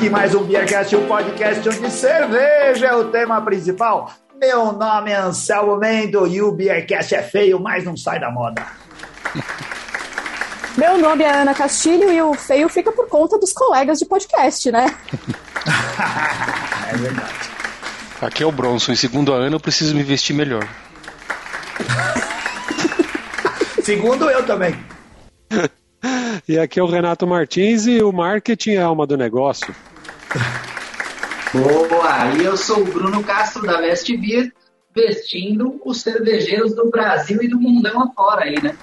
aqui mais um Beercast, um podcast onde cerveja é o tema principal. Meu nome é Anselmo Mendo e o Beercast é feio, mas não sai da moda. Meu nome é Ana Castilho e o feio fica por conta dos colegas de podcast, né? é verdade. Aqui é o Bronson, e segundo a Ana eu preciso me vestir melhor. segundo eu também. E aqui é o Renato Martins e o marketing é a alma do negócio. Boa! E eu sou o Bruno Castro da Vestibir, vestindo os cervejeiros do Brasil e do mundão afora aí, né?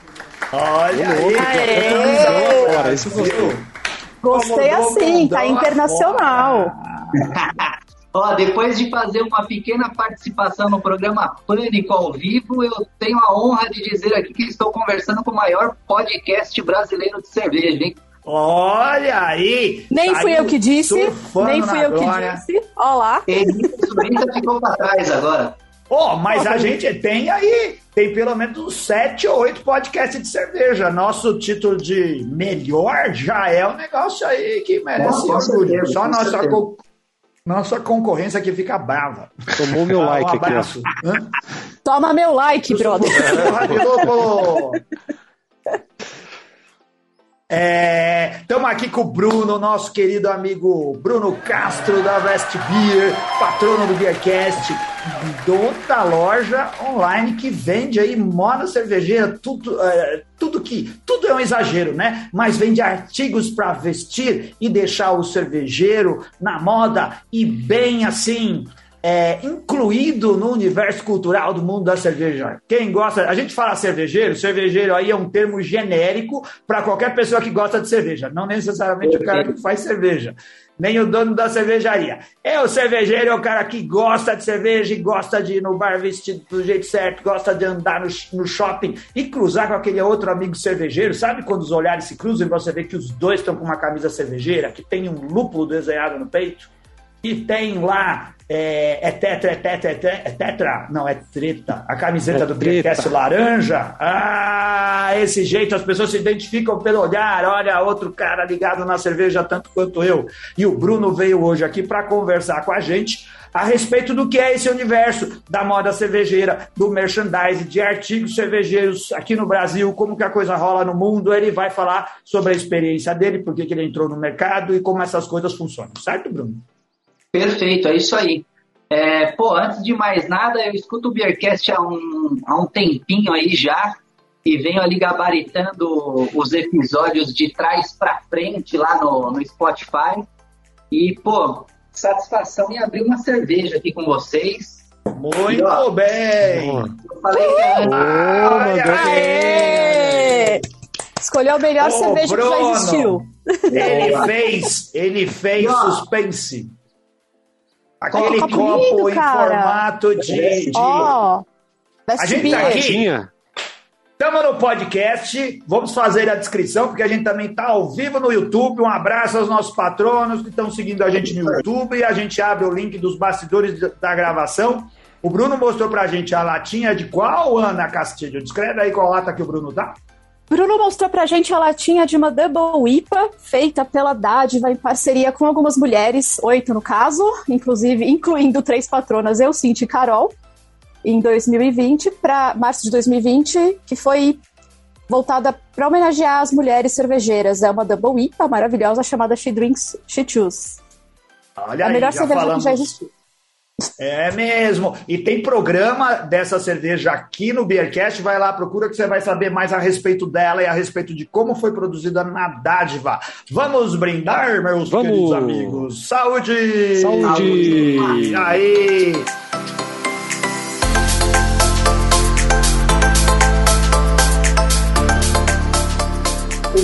Olha aí! Aê! Fora, isso gostou. Gostei Como do assim, tá mundão internacional. Ó, depois de fazer uma pequena participação no programa Pânico ao vivo, eu tenho a honra de dizer aqui que estou conversando com o maior podcast brasileiro de cerveja, hein? Olha aí! Nem fui eu que disse, nem fui eu que glória. disse. Ó lá. Ele ficou pra trás agora. Oh, mas a gente tem aí, tem pelo menos uns sete ou oito podcasts de cerveja. Nosso título de melhor já é um negócio aí que merece Com orgulho. certeza, Só nossa, co- nossa concorrência que fica brava. Tomou meu like um aqui? Toma meu like, brother. Estamos aqui com o Bruno, nosso querido amigo Bruno Castro da West Beer, patrono do Beercast, dono da loja online que vende aí moda cervejeira, tudo, é, tudo que tudo é um exagero, né? Mas vende artigos para vestir e deixar o cervejeiro na moda e bem assim é, incluído no universo cultural do mundo da cerveja. Quem gosta, a gente fala cervejeiro, cervejeiro aí é um termo genérico para qualquer pessoa que gosta de cerveja, não necessariamente o cara que faz cerveja, nem o dono da cervejaria. É o cervejeiro, é o cara que gosta de cerveja e gosta de ir no bar vestido do jeito certo, gosta de andar no, no shopping e cruzar com aquele outro amigo cervejeiro. Sabe quando os olhares se cruzam e você vê que os dois estão com uma camisa cervejeira, que tem um lúpulo desenhado no peito? E tem lá, é, é tetra, é tetra, é tetra, é tetra, não, é treta, a camiseta É do. Beercast laranja. Ah, esse jeito as pessoas se identificam pelo olhar. Olha, outro cara ligado na cerveja tanto quanto eu. E o Bruno veio hoje aqui para conversar com a gente a respeito do que é esse universo da moda cervejeira, do merchandising, de artigos cervejeiros aqui no Brasil, como que a coisa rola no mundo. Ele vai falar sobre a experiência dele, por que que ele entrou no mercado e como essas coisas funcionam. Certo, Bruno? Perfeito, é isso aí. É, pô, antes de mais nada, eu escuto o Beercast há um, há um tempinho aí já e venho ali gabaritando os episódios de trás pra frente lá no, no Spotify. E, pô, satisfação em abrir uma cerveja aqui com vocês. Muito bem! Boa. Eu falei bem. Aê! Escolheu a melhor Ô, cerveja que já Bruno! existiu. Ele fez, ele fez Ó. suspense. Aquele Copo copo lindo, em cara. formato de. de... Ó, A gente tá aqui. Estamos no podcast, vamos fazer a descrição, porque a gente também está ao vivo no YouTube. Um abraço aos nossos patronos que estão seguindo a gente no YouTube. A gente abre o link dos bastidores da- da gravação. O Bruno mostrou pra gente a latinha de qual, Ana Castilho? Descreve aí qual lata que o Bruno tá. Bruno mostrou pra gente a latinha de uma Double IPA, feita pela Dádiva em parceria com algumas mulheres, oito no caso, inclusive incluindo três patronas, eu, Cinti e Carol, em 2020, para março de 2020, que foi voltada para homenagear as mulheres cervejeiras. É uma Double IPA maravilhosa chamada She Drinks, She Choose. Olha a aí, melhor cerveja falamos. que já existiu. É mesmo. E tem programa dessa cerveja aqui no Beercast. Vai lá, procura que você vai saber mais a respeito dela e a respeito de como foi produzida na dádiva. Vamos brindar, meus Vamos. queridos amigos. Saúde! Saúde! Aí!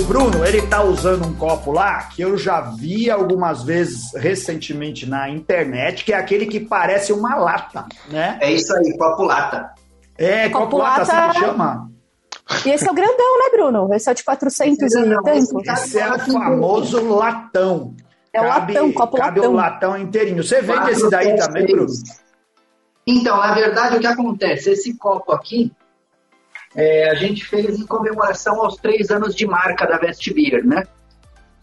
O Bruno, ele tá usando um copo lá que eu já vi algumas vezes recentemente na internet, que é aquele que parece uma lata, né? É isso aí, copo lata. É, Copo copo lata, lata. assim que chama? E esse é o grandão, né, Bruno? Esse é o de 400 Esse é e tanto. esse é o famoso latão. É o latão, copo cabe latão. o latão inteirinho. Você vende esse daí também. Bruno? Então, na verdade, o que acontece? Esse copo aqui, é, a gente fez em comemoração aos três anos de marca da Vest Beer, né?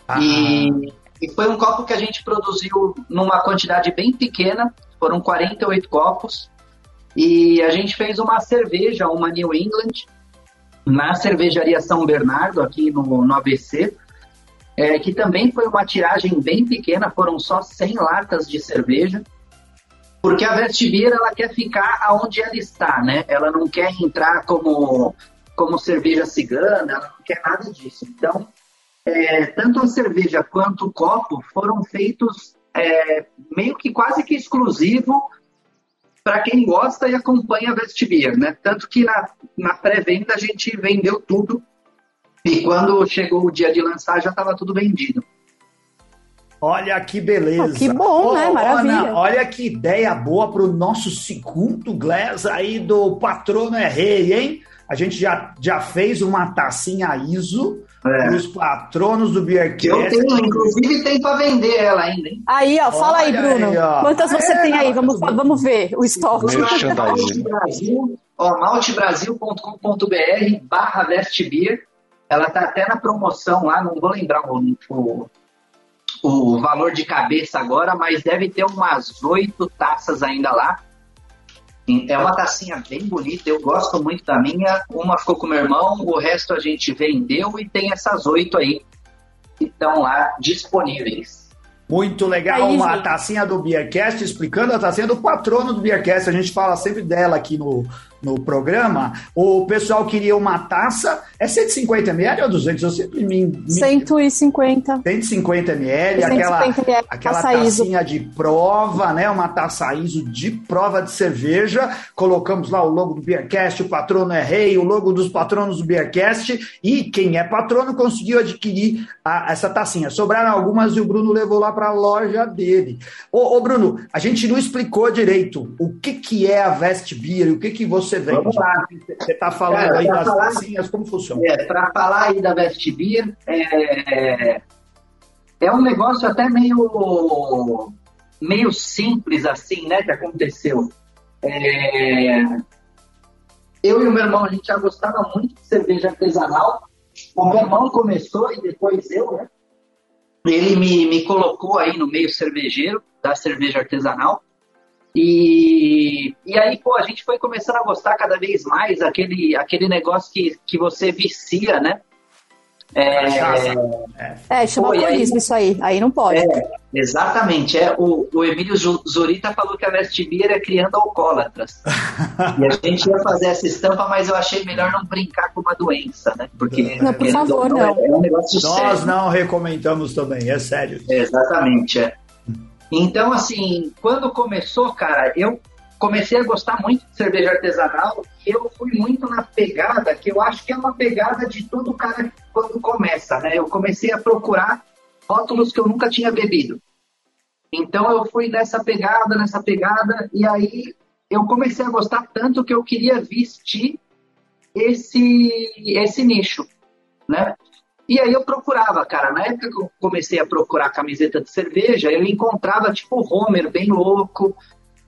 Ah. E E foi um copo que a gente produziu numa quantidade bem pequena, foram 48 copos. E a gente fez uma cerveja, uma New England, na cervejaria São Bernardo, aqui no, no ABC, é, que também foi uma tiragem bem pequena, foram só 100 latas de cerveja, porque a Vestibir ela quer ficar aonde ela está, né? Ela não quer entrar como, como cerveja cigana, ela não quer nada disso. Então, é, tanto a cerveja quanto o copo foram feitos é, meio que quase que exclusivo para quem gosta e acompanha a Vestibir, né? Tanto que na, na pré-venda a gente vendeu tudo e quando chegou o dia de lançar já estava tudo vendido. Olha que beleza. Oh, que bom, oh, né? Maravilha. Ana, olha que ideia boa para o nosso segundo glass aí do Patrono é Rei, hein? A gente já, já fez uma tacinha ISO é. os patronos do Beercast. Eu tenho, inclusive tem para vender ela ainda, hein? Aí, ó, fala Olha aí, Bruno. Aí, Quantas você é, tem aí? Vamos, vamos ver o estoque. Malte Brasil, ó, maltebrasil.com.br barra. Ela tá até na promoção lá, não vou lembrar o, o, o valor de cabeça agora, mas deve ter umas oito taças ainda lá. É uma tacinha bem bonita, eu gosto muito da minha. Uma ficou com meu irmão, o resto a gente vendeu e tem essas oito aí que estão lá disponíveis. Muito legal, aí, uma gente. tacinha do Beercast, explicando a tacinha do patrono do Beercast. A gente fala sempre dela aqui no, no programa, o pessoal queria uma taça, é 150 ml ou 200? Eu sempre me... me 150. 150 ml, 150 aquela, ml, aquela tacinha de prova, né? Uma taça ISO de prova de cerveja. Colocamos lá o logo do Beercast, o patrono é rei, o logo dos patronos do Beercast e quem é patrono conseguiu adquirir a, essa tacinha. Sobraram algumas e o Bruno levou lá para a loja dele. Ô, ô, Bruno, a gente não explicou direito o que, que é a Vest Beer o que, que você você vende? Vamos lá. Você está falando Cara, aí das falar, como funciona? É, para falar aí da Vestibir, é, é um negócio até meio, meio simples assim, né, que aconteceu. É, eu e o meu irmão, a gente já gostava muito de cerveja artesanal. O meu irmão começou e depois eu, né? Ele me, me colocou aí no meio cervejeiro da cerveja artesanal. E, e aí, pô, a gente foi começando a gostar cada vez mais aquele, aquele negócio que, que você vicia, né? É, é chama alcoolismo isso aí, aí não pode. É, exatamente, é, o, o Emílio Zurita falou que a Vestibir é criando alcoólatras. e a gente ia fazer essa estampa, mas eu achei melhor não brincar com uma doença, né? Porque não, por favor, não. É, é um negócio Nós sério. não recomendamos também, é sério. exatamente, é. Então, assim, quando começou, cara, eu comecei a gostar muito de cerveja artesanal e eu fui muito na pegada, que eu acho que é uma pegada de todo cara quando começa, né? Eu comecei a procurar rótulos que eu nunca tinha bebido. Então eu fui nessa pegada, nessa pegada, e aí eu comecei a gostar tanto que eu queria vestir esse, esse nicho, né? E aí eu procurava, cara, na época que eu comecei a procurar camiseta de cerveja, eu encontrava tipo Homer bem louco,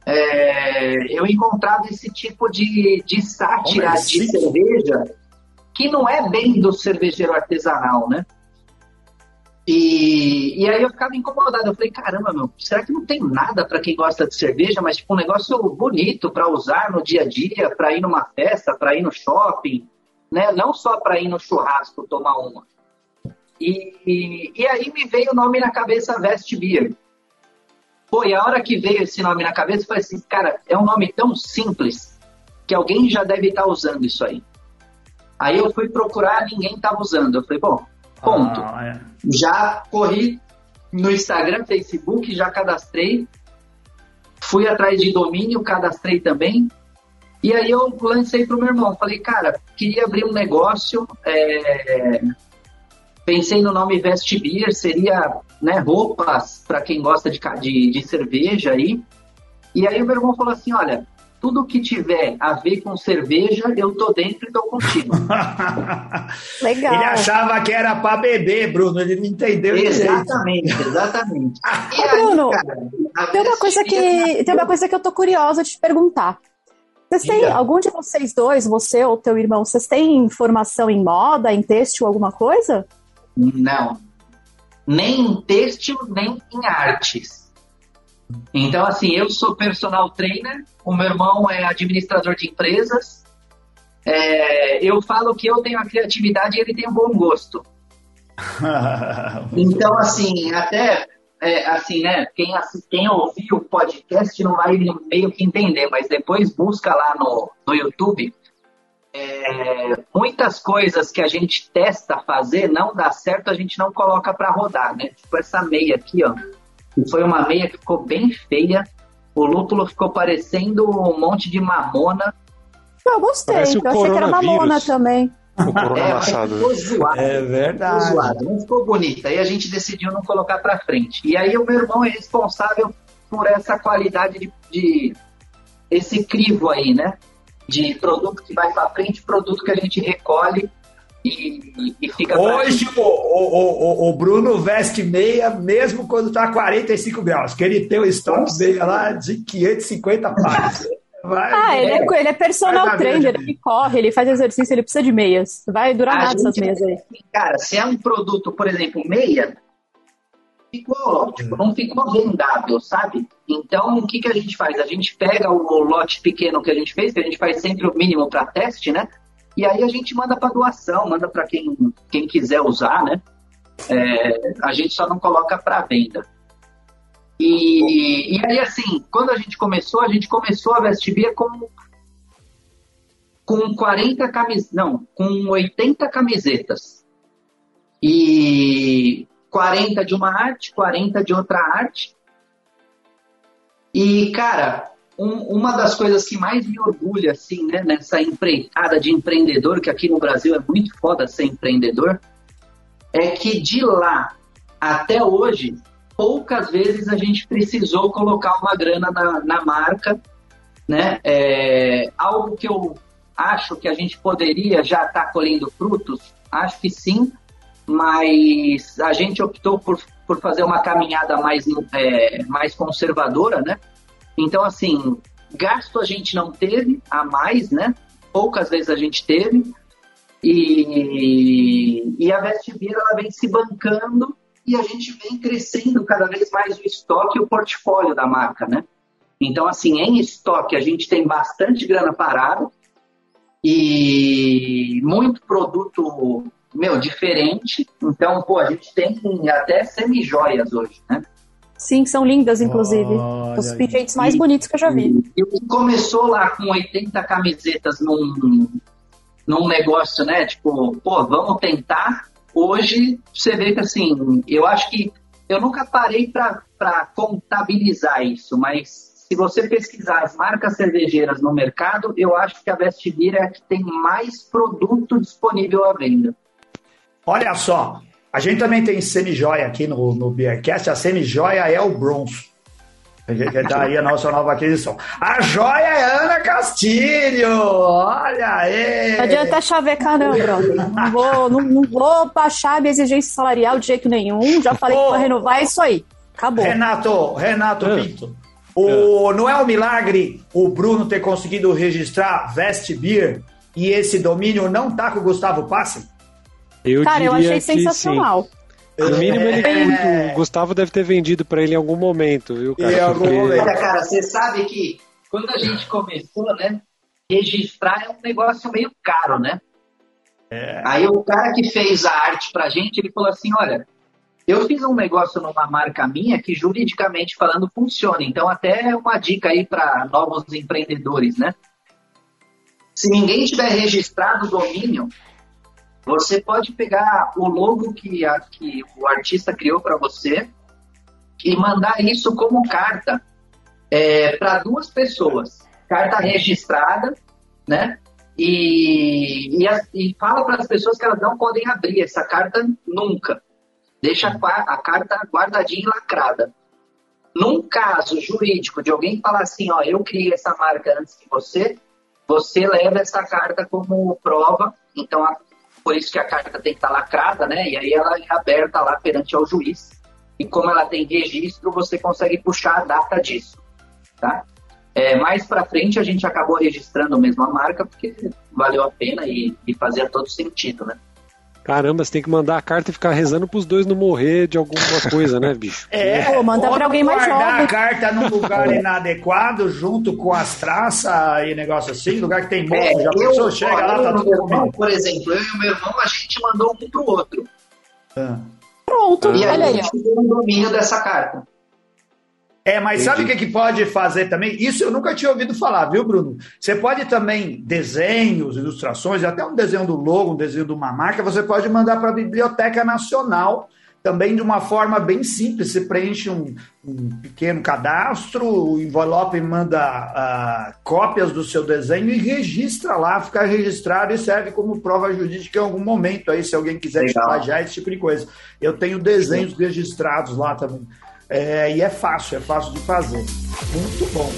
é, eu encontrava esse tipo de, de sátira Homer, de cerveja que não é bem do cervejeiro artesanal, né? E, e aí eu ficava incomodado. Eu falei, caramba, meu, será que não tem nada para quem gosta de cerveja, mas tipo um negócio bonito para usar no dia a dia, para ir numa festa, para ir no shopping, né? Não só para ir no churrasco tomar uma. E, e, e, aí me veio o nome na cabeça Vestibir. Pô, e a hora que veio esse nome na cabeça, eu falei assim, cara, é um nome tão simples que alguém já deve estar usando isso aí. Aí eu fui procurar, ninguém estava usando. Eu falei, bom, ponto. Ah, é. Já corri no Instagram, Facebook, já cadastrei. Fui atrás de domínio, cadastrei também. E aí eu lancei pro meu irmão. Falei, cara, queria abrir um negócio. É Pensei no nome Vestibir, seria né, roupas para quem gosta de, de, de cerveja aí. E aí o meu irmão falou assim, olha, tudo que tiver a ver com cerveja, eu tô dentro e tô contigo. Legal. Ele achava que era para beber, Bruno, ele não entendeu Exatamente, exatamente. E aí, Bruno, cara, tem uma coisa que tem uma coisa que eu tô curiosa de te perguntar. Vocês têm, algum de vocês dois, você ou teu irmão, vocês têm formação em moda, em têxtil, alguma coisa? Não. nem em têxtil, nem em artes. Então, assim, eu sou personal trainer, o meu irmão é administrador de empresas. É, eu falo que eu tenho a criatividade e ele tem o bom gosto. então, assim, até é, assim, né? Quem, quem ouvir o podcast não vai meio que entender, mas depois busca lá no, no YouTube. É, muitas coisas que a gente testa fazer não dá certo, a gente não coloca para rodar, né? Tipo essa meia aqui, ó. Que foi uma meia que ficou bem feia. O lúpulo ficou parecendo um monte de mamona. Eu gostei, Parece eu achei que era mamona também. O corona é, zoado, é verdade. Ficou zoado, não ficou bonita. Aí a gente decidiu não colocar para frente. E aí o meu irmão é responsável por essa qualidade de, de esse crivo aí, né? De produto que vai para frente, produto que a gente recolhe e, e, fica. Hoje o, o, o, Bruno veste meia mesmo quando tá 45 graus, que ele tem o estoque meia lá de 550 pares. Vai, ah, ele é, ele é personal trainer, ele corre, ele faz exercício, ele precisa de meias. Vai durar nada essas meias aí. Cara, se é um produto, por exemplo, meia, ficou, tipo, não ficou vendável, sabe? Então, o que, que a gente faz? A gente pega o, lote pequeno que a gente fez, que a gente faz sempre o mínimo para teste, né? E aí a gente manda para doação, manda para quem, quem quiser usar, né? É, a gente só não coloca para venda. E, e aí, assim, quando a gente começou, a gente começou a Vestibia com, com 40 camisetas, não, com 80 camisetas. E 40 de uma arte, 40 de outra arte. E, cara, um, uma das coisas que mais me orgulha, assim, né, nessa empreitada de empreendedor, que aqui no Brasil é muito foda ser empreendedor, é que de lá até hoje poucas vezes a gente precisou colocar uma grana na, na marca, né? É, algo que eu acho que a gente poderia já estar tá colhendo frutos, acho que sim, mas a gente optou por, por fazer uma caminhada mais, é, mais conservadora, né? Então, assim, gasto a gente não teve a mais, né? Poucas vezes a gente teve. E, e a Vestibira, ela vem se bancando e a gente vem crescendo cada vez mais o estoque e o portfólio da marca, né? Então, assim, em estoque a gente tem bastante grana parada e muito produto, meu, diferente. Então, pô, a gente tem até semi-joias hoje, né? Sim, são lindas, inclusive. Olha Os pingentes mais bonitos que eu já vi. E começou lá com 80 camisetas num, num negócio, né? Tipo, pô, vamos tentar hoje você vê que assim, eu acho que eu nunca parei para contabilizar isso, mas se você pesquisar as marcas cervejeiras no mercado, eu acho que a Vestibir é a que tem mais produto disponível à venda. Olha só, a gente também tem semi-joia aqui no, no Beercast, a semi-joia é o bronze. Tá aí a nossa nova aquisição. A joia é Ana Castilho! Olha aí! Não adianta chavecar, não, brother. Não vou, não, não vou baixar minha exigência salarial de jeito nenhum. Já falei Ô, que vai renovar, é isso aí. Acabou. Renato, Renato é. Pinto. O, é. não é um milagre o Bruno ter conseguido registrar Vest Beer e esse domínio não tá com o Gustavo Passe? Eu Cara, eu achei sensacional. Sim. No mínimo, ele, é... o Gustavo deve ter vendido para ele em algum momento, viu, cara? Em algum momento. Olha, cara, você sabe que quando a gente começou, né? Registrar é um negócio meio caro, né? É. Aí o cara que fez a arte pra gente, ele falou assim, olha, eu fiz um negócio numa marca minha que juridicamente falando funciona. Então até uma dica aí para novos empreendedores, né? Se ninguém tiver registrado o domínio, você pode pegar o logo que, a, que o artista criou para você e mandar isso como carta é, para duas pessoas. Carta registrada, né? E, e, e fala para as pessoas que elas não podem abrir essa carta nunca. Deixa a, a carta guardadinha e lacrada. Num caso jurídico de alguém falar assim, ó, eu criei essa marca antes que você, você leva essa carta como prova. Então a, por isso que a carta tem que estar lacrada, né? E aí ela é aberta lá perante ao juiz. E como ela tem registro, você consegue puxar a data disso, tá? É, mais para frente a gente acabou registrando mesmo a marca porque valeu a pena e, e fazia todo sentido, né? Caramba, você tem que mandar a carta e ficar rezando pros dois não morrer de alguma coisa, né, bicho? É, Pô, manda pra alguém mais guardar jovem. a carta num lugar inadequado, junto com as traças e negócio assim, lugar que tem É, moço, já eu, pensou, chega lá, tá tudo meu irmão, comigo. por exemplo, eu e o meu irmão, a gente mandou um pro outro. Ah. Pronto, E aí olha a aí. gente deu um domínio dessa carta. É, mas sabe o que, que pode fazer também? Isso eu nunca tinha ouvido falar, viu, Bruno? Você pode também, desenhos, ilustrações, até um desenho do logo, um desenho de uma marca, você pode mandar para a Biblioteca Nacional, também de uma forma bem simples. Você preenche um, um pequeno cadastro, o envelope manda ah, cópias do seu desenho e registra lá, fica registrado e serve como prova jurídica em algum momento aí, se alguém quiser te Legal. plagiar, esse tipo de coisa. Eu tenho desenhos registrados lá também. É, e é fácil, é fácil de fazer. Muito bom.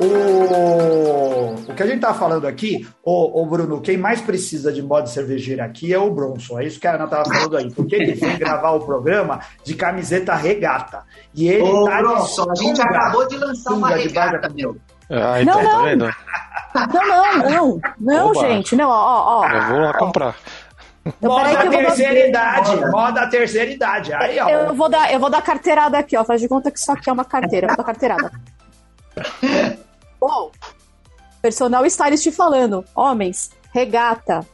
O, o que a gente tá falando aqui, ô, ô Bruno, quem mais precisa de modo cervejeiro aqui é o Bronson. É isso que a Ana tava falando aí. Porque ele vem gravar o programa de camiseta regata. E ele Ô, tá de Bronson, a gente acabou de lançar uma regata, meu. Ah, então, Não, tá não. vendo? Não, não, não. Não, Oba. gente. Não, ó, ó, ó. Eu vou lá comprar. Então, Moda eu vou dar- terceira idade, moda terceira idade. Aí, ó. Eu vou dar, eu vou dar carteirada aqui, ó. Faz de conta que isso aqui é uma carteira. Eu vou dar carteirada. Bom, personal stylist falando, homens, regata,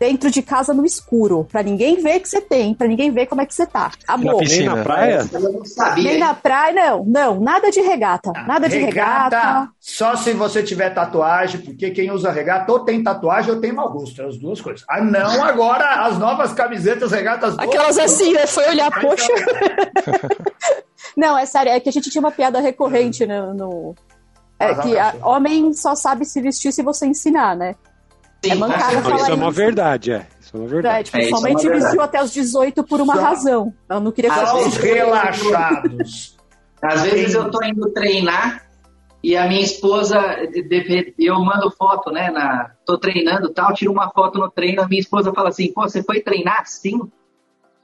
dentro de casa no escuro, pra ninguém ver que você tem, pra ninguém ver como é que você tá. Na Acabou. Nem piscina. na praia? Eu não sabia. Nem hein? na praia, não, não, nada de regata, nada de regata. Só se você tiver tatuagem, porque quem usa regata ou tem tatuagem ou tem mau gosto. É as duas coisas. Ah, não, agora as novas camisetas regatas. Aquelas assim, né? Foi olhar, poxa. Não, é sério, é que a gente tinha uma piada recorrente no. no- é que a- homem só sabe se vestir se você ensinar, né? Sim, é mancada Não, falar isso é uma verdade, é. Isso é uma É, verdade. tipo, É, isso é somente uma verdade. vestiu até os 18 por uma Só- razão. Eu não queria que Só os relaxados. Às vezes eu tô indo treinar e a minha esposa, eu mando foto, né? Na, tô treinando e tal, tiro uma foto no treino, a minha esposa fala assim, pô, você foi treinar assim?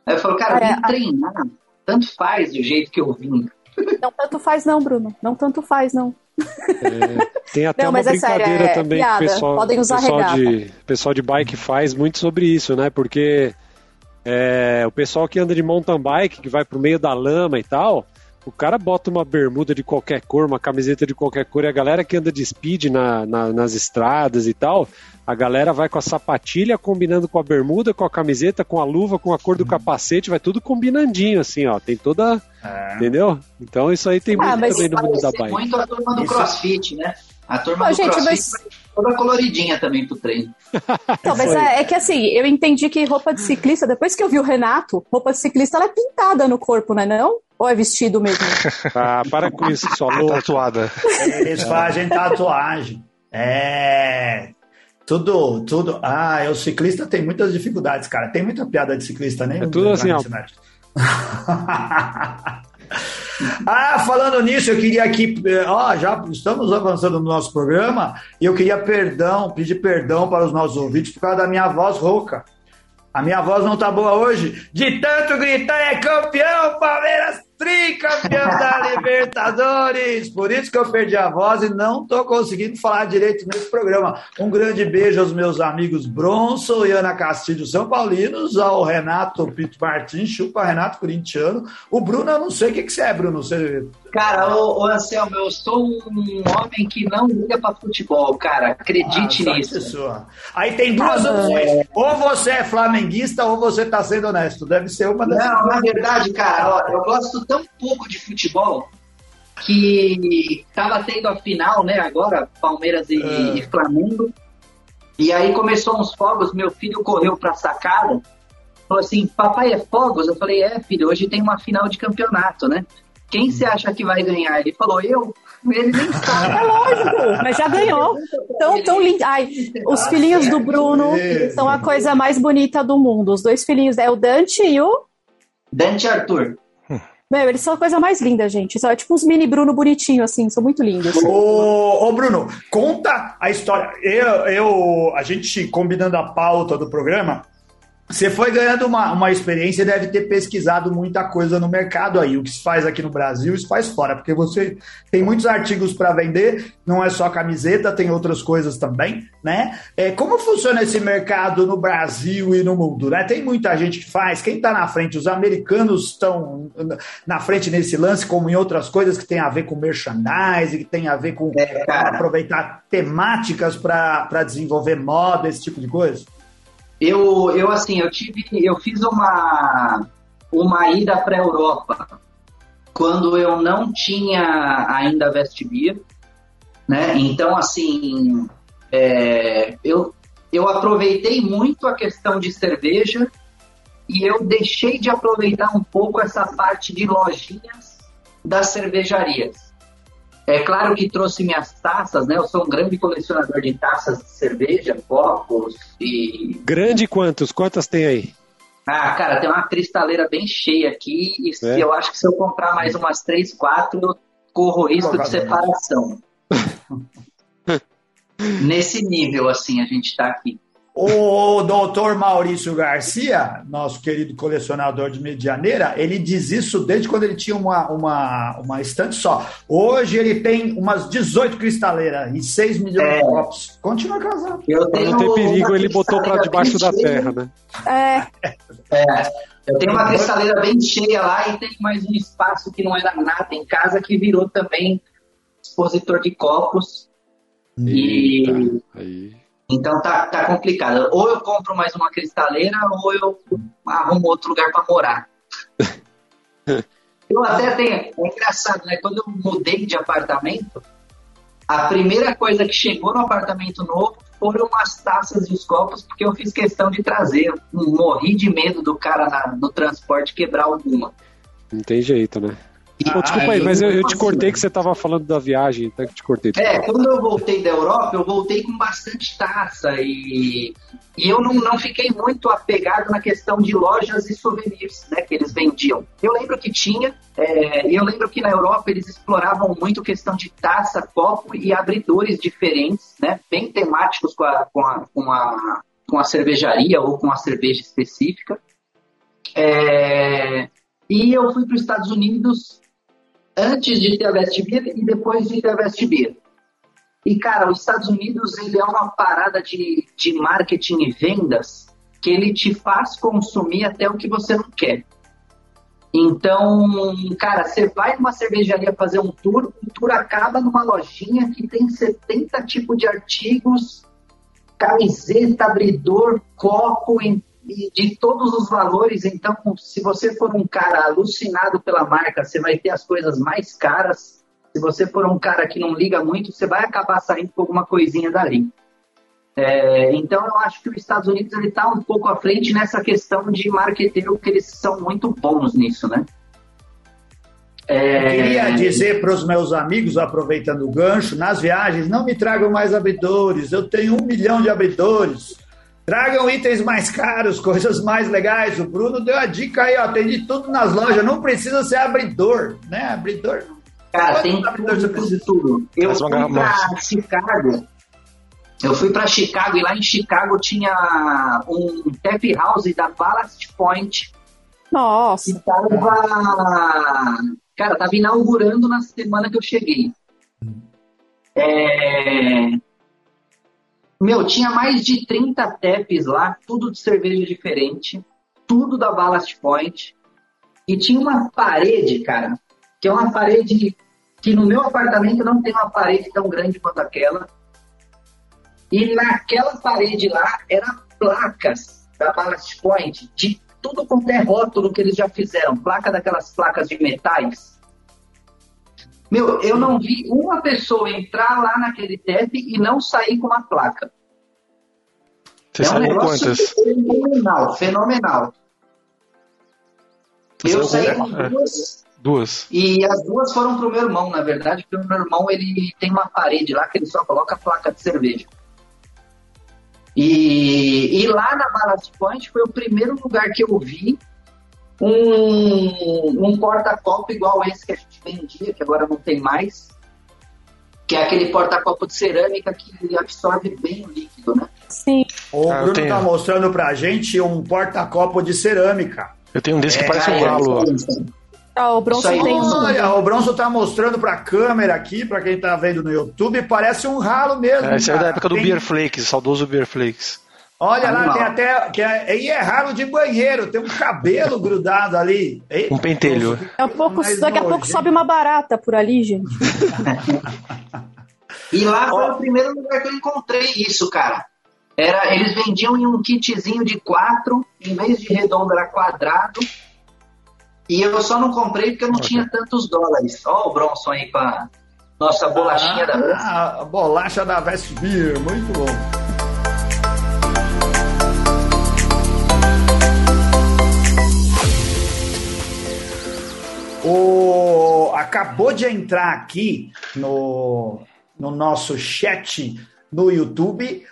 Aí eu falo, cara, eu É, vim a- treinar, tanto faz do jeito que eu vim. Não tanto faz, não, Bruno. Não tanto faz, não. É, tem até Não, uma é sério, brincadeira é também piada. que o pessoal, Podem usar pessoal de pessoal de bike faz muito sobre isso, né? Porque é, o pessoal que anda de mountain bike, que vai pro meio da lama e tal, o cara bota uma bermuda de qualquer cor, uma camiseta de qualquer cor, e a galera que anda de speed na- na- nas estradas e tal, a galera vai com a sapatilha combinando com a bermuda, com a camiseta, com a luva, com a cor do Uhum. capacete, vai tudo combinandinho, assim, ó. Tem toda. É. Entendeu? Então isso aí tem Ah, muito também no mundo da bike. muito a turma do Isso- crossfit, né? A turma Pô, do gente, crossfit mas- toda coloridinha também pro treino. Então, mas é, é que assim, eu entendi que roupa de ciclista, depois que eu vi o Renato, roupa de ciclista ela é pintada no corpo, não é não? Ou é vestido mesmo? Ah, para com isso, sua louca. Tatuada. Eles fazem tatuagem. É. Tudo, tudo. Ah, o ciclista tem muitas dificuldades, cara. Tem muita piada de ciclista, nem É tudo assim, ó. ah, falando nisso, eu queria aqui, eh, ó, já estamos avançando no nosso programa e eu queria perdão, pedir perdão para os nossos ouvintes por causa da minha voz rouca. A minha voz não tá boa hoje. De tanto gritar, é campeão, Palmeiras tricampeão da Libertadores. Por isso que eu perdi a voz e não tô conseguindo falar direito nesse programa. Um grande beijo aos meus amigos Bronson e Ana Castilho São Paulinos, ao Renato Pinto Martins, chupa Renato Corintiano. O Bruno, eu não sei o que, que você é, Bruno. Você... Cara, ô, ô Anselmo, eu sou um homem que não liga pra futebol, cara. Acredite Ah, nisso. sua. Aí tem duas Ah, opções. Ou você é flamenguista ou você tá sendo honesto. Deve ser uma das Não, na verdade, cara, ó, eu gosto tão pouco de futebol que tava tendo a final, né, agora, Palmeiras e, Ah. e Flamengo. E aí começou uns fogos, meu filho correu pra sacada, falou assim, papai é fogos? Eu falei, é, filho, hoje tem uma final de campeonato, né? Quem você acha que vai ganhar? Ele falou, eu. Ele nem É sabe. lógico, mas já ganhou. Tão, tão lindo. Ai, os filhinhos do Bruno são a coisa mais bonita do mundo. Os dois filhinhos, é o Dante e o. Dante Arthur. Meu, eles são a coisa mais linda, gente. São é tipo uns mini Bruno bonitinho, assim, são muito lindos. Ô, ô, Bruno, conta a história. Eu, eu, a gente combinando a pauta do programa, você foi ganhando uma, uma experiência e deve ter pesquisado muita coisa no mercado aí. O que se faz aqui no Brasil, se faz fora, porque você tem muitos artigos para vender, não é só camiseta, tem outras coisas também, né? É, como funciona esse mercado no Brasil e no mundo, né? Tem muita gente que faz, quem está na frente? Os americanos estão na frente nesse lance, como em outras coisas que tem a ver com merchandising, que tem a ver com é, aproveitar temáticas para desenvolver moda, esse tipo de coisa? Eu, eu assim, eu tive, eu fiz uma, uma ida para a Europa quando eu não tinha ainda Vestibia, né? Então, assim, é, eu, eu aproveitei muito a questão de cerveja e eu deixei de aproveitar um pouco essa parte de lojinhas das cervejarias. É claro que trouxe minhas taças, né? Eu sou um grande colecionador de taças de cerveja, copos e. Grande quantos? Quantas tem aí? Ah, cara, tem uma cristaleira bem cheia aqui e é. eu acho que se eu comprar mais umas três, quatro, eu corro risco de separação. Nesse nível, assim, a gente está aqui. O doutor Maurício Garcia, nosso querido colecionador de Medianeira, ele diz isso desde quando ele tinha uma, uma, uma estante só. Hoje ele tem umas 18 cristaleiras e 6 milhões é. de copos. Continua casado. Para não ter perigo, ele botou para debaixo da terra, né? É. é. Eu tenho uma cristaleira bem cheia lá e tem mais um espaço que não era nada em casa que virou também expositor de copos. Eita, e aí então tá, tá complicado. Ou eu compro mais uma cristaleira ou eu arrumo outro lugar para morar. eu até tenho. É engraçado, né? Quando eu mudei de apartamento, a primeira coisa que chegou no apartamento novo foram as taças e os copos, porque eu fiz questão de trazer. morri de medo do cara na, no transporte quebrar alguma. Não tem jeito, né? Pô, desculpa aí, mas eu, eu, te cortei que você estava falando da viagem, até que te cortei. É, quando eu voltei da Europa, eu voltei com bastante taça e, e eu não, não fiquei muito apegado na questão de lojas e souvenirs né, que eles vendiam. Eu lembro que tinha, é, eu lembro que na Europa eles exploravam muito questão de taça, copo e abridores diferentes, né, bem temáticos com a, com a, com a, com a cervejaria ou com a cerveja específica. É, e eu fui para os Estados Unidos antes de ter a Vestibir e depois de ter a Vestibir. E, cara, os Estados Unidos, ele é uma parada de, de marketing e vendas que ele te faz consumir até o que você não quer. Então, cara, você vai numa cervejaria fazer um tour, o tour acaba numa lojinha que tem 70 tipos de artigos, camiseta, abridor, copo, e de todos os valores. Então, se você for um cara alucinado pela marca, você vai ter as coisas mais caras. Se você for um cara que não liga muito, você vai acabar saindo com alguma coisinha dali. É, então, eu acho que os Estados Unidos está um pouco à frente nessa questão de marketing, porque eles são muito bons nisso, né? É... Queria dizer para os meus amigos, aproveitando o gancho, nas viagens, não me tragam mais abridores, eu tenho um milhão de abridores. Tragam itens mais caros, coisas mais legais. O Bruno deu a dica aí, ó. Tem de tudo nas lojas. Não precisa ser abridor, né? Abridor. Cara, tem abridor tudo, de tudo. Eu fui pra Chicago. Eu fui para Chicago e lá em Chicago tinha um tap house da Ballast Point. Nossa. Que tava. Cara, tava inaugurando na semana que eu cheguei. É, meu, tinha mais de 30 taps lá, tudo de cerveja diferente, tudo da Ballast Point. E tinha uma parede, cara, que é uma parede que no meu apartamento não tem uma parede tão grande quanto aquela. E naquela parede lá eram placas da Ballast Point de tudo quanto é rótulo que eles já fizeram, placa daquelas placas de metais. Meu, eu não vi uma pessoa entrar lá naquele TEP e não sair com uma placa. Você é um quantas? Fenomenal, fenomenal. Você eu saí com duas. Duas. E as duas foram pro meu irmão, na verdade, porque o meu irmão ele tem uma parede lá que ele só coloca a placa de cerveja. E, e lá na Ballast Point foi o primeiro lugar que eu vi um, um porta-copo igual esse que a gente vendia, que agora não tem mais, que é aquele porta-copo de cerâmica que absorve bem o líquido, né? Sim. O Ah, Bruno tenho. tá mostrando pra gente um porta-copo de cerâmica. Eu tenho um desse que É, parece um galo. Ah, o Bronson aí. tem um. O Bronson tá mostrando pra câmera aqui, pra quem tá vendo no YouTube, parece um ralo mesmo. É, Esse é da época do Tem- Beer Flakes, o saudoso Beer Flakes. Olha lá, Animal. tem até. Que é, e é ralo de banheiro, tem um cabelo grudado ali. Eita, Um pentelho. Daqui a pouco, mais daqui a pouco sobe uma barata por ali, gente. E lá foi o primeiro lugar que eu encontrei isso, cara. Era, eles vendiam em um kitzinho de quatro, em vez de redondo era quadrado. E eu só não comprei porque eu não tinha tantos dólares. Ó o Bronson aí com a nossa bolachinha da Vans. Ah, a bolacha da West Beer, muito bom. O... Acabou de entrar aqui no, no nosso chat no YouTube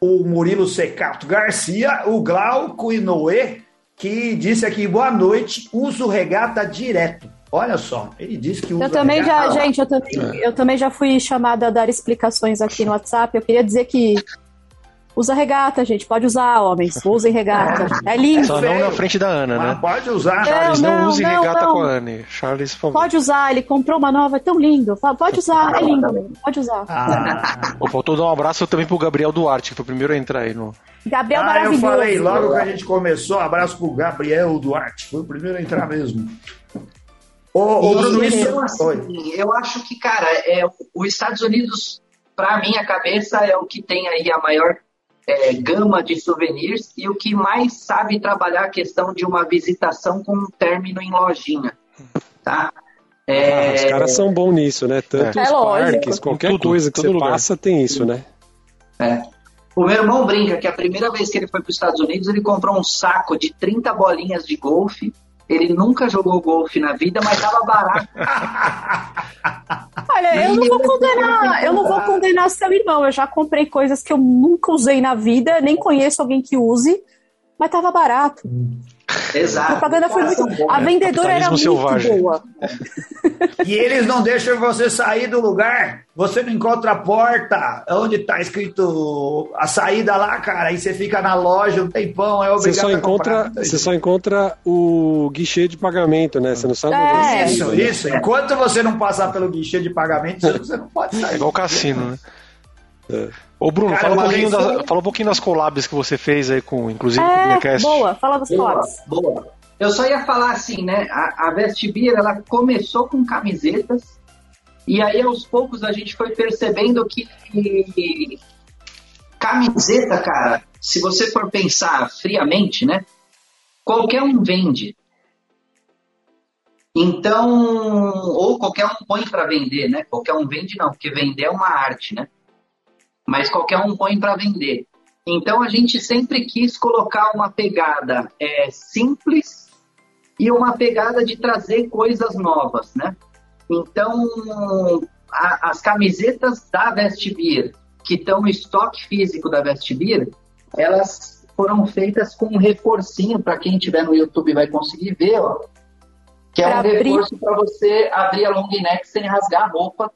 o Murilo Secato Garcia, o Glauco Inoue, que disse aqui, boa noite, uso regata direto. Olha só, ele disse que usa Eu também já, regata. gente, eu também, eu também já fui chamada a dar explicações aqui no WhatsApp. Eu queria dizer que usa regata, gente. Pode usar, homens. Usem regata. É lindo. Só não na frente da Ana, Mas né? pode usar. Charles, não, não, use não, regata não. com a Anne. Charles, por favor. Pode usar, ele comprou uma nova, é tão lindo. Pode usar, é lindo. Pode usar. Ah, Pô, faltou dar um abraço também pro Gabriel Duarte, que foi o primeiro a entrar aí no. Gabriel ah, eu maravilhoso. falei logo que a gente começou. Abraço pro Gabriel Duarte. Foi o primeiro a entrar mesmo. Ô, ô, Bruno, isso... assim, Oi. eu acho que, cara, é, os Estados Unidos, pra minha cabeça, é o que tem aí a maior é, gama de souvenirs e o que mais sabe trabalhar a questão de uma visitação com um término em lojinha, tá? É, Ah, os caras são bons nisso, né? Tanto É. os É parques, qualquer Tudo, coisa que todo você lugar. passa tem isso, né? é. O meu irmão brinca que a primeira vez que ele foi para os Estados Unidos, ele comprou um saco de 30 bolinhas de golfe. Ele nunca jogou golfe na vida, mas tava barato. Olha, eu não vou condenar, eu não vou condenar seu irmão. Eu já comprei coisas que eu nunca usei na vida, nem conheço alguém que use, mas tava barato. A Exato. propaganda foi muito. bons. A vendedora era muito selvagem. boa. E eles não deixam você sair do lugar. Você não encontra a porta onde tá escrito a saída lá, cara. Aí você fica na loja um tempão, é Você obrigado só, a encontra, você só encontra o guichê de pagamento, né? Você não sabe onde É. você Isso, isso. Enquanto você não passar pelo guichê de pagamento, você não pode É sair. igual cassino, né? É. Ô, Bruno, Cara, fala, um pouquinho das, eu- fala um pouquinho das collabs que você fez aí com, inclusive, com o É, Beercast. boa. Fala das Boa, cores. boa. Eu só ia falar assim, né? A, a Vest Beer, ela começou com camisetas e aí aos poucos a gente foi percebendo que camiseta, cara, se você for pensar friamente, né? Qualquer um vende. Então, ou qualquer um põe para vender, né? Qualquer um vende não, porque vender é uma arte, né? Mas qualquer um põe para vender. Então a gente sempre quis colocar uma pegada é, simples e uma pegada de trazer coisas novas, né? Então a- as camisetas da Vestbeer que estão no estoque físico da Vestbeer, elas foram feitas com um reforcinho para quem estiver no YouTube vai conseguir ver, ó, que é Pra um reforço para você abrir a long neck sem rasgar a roupa.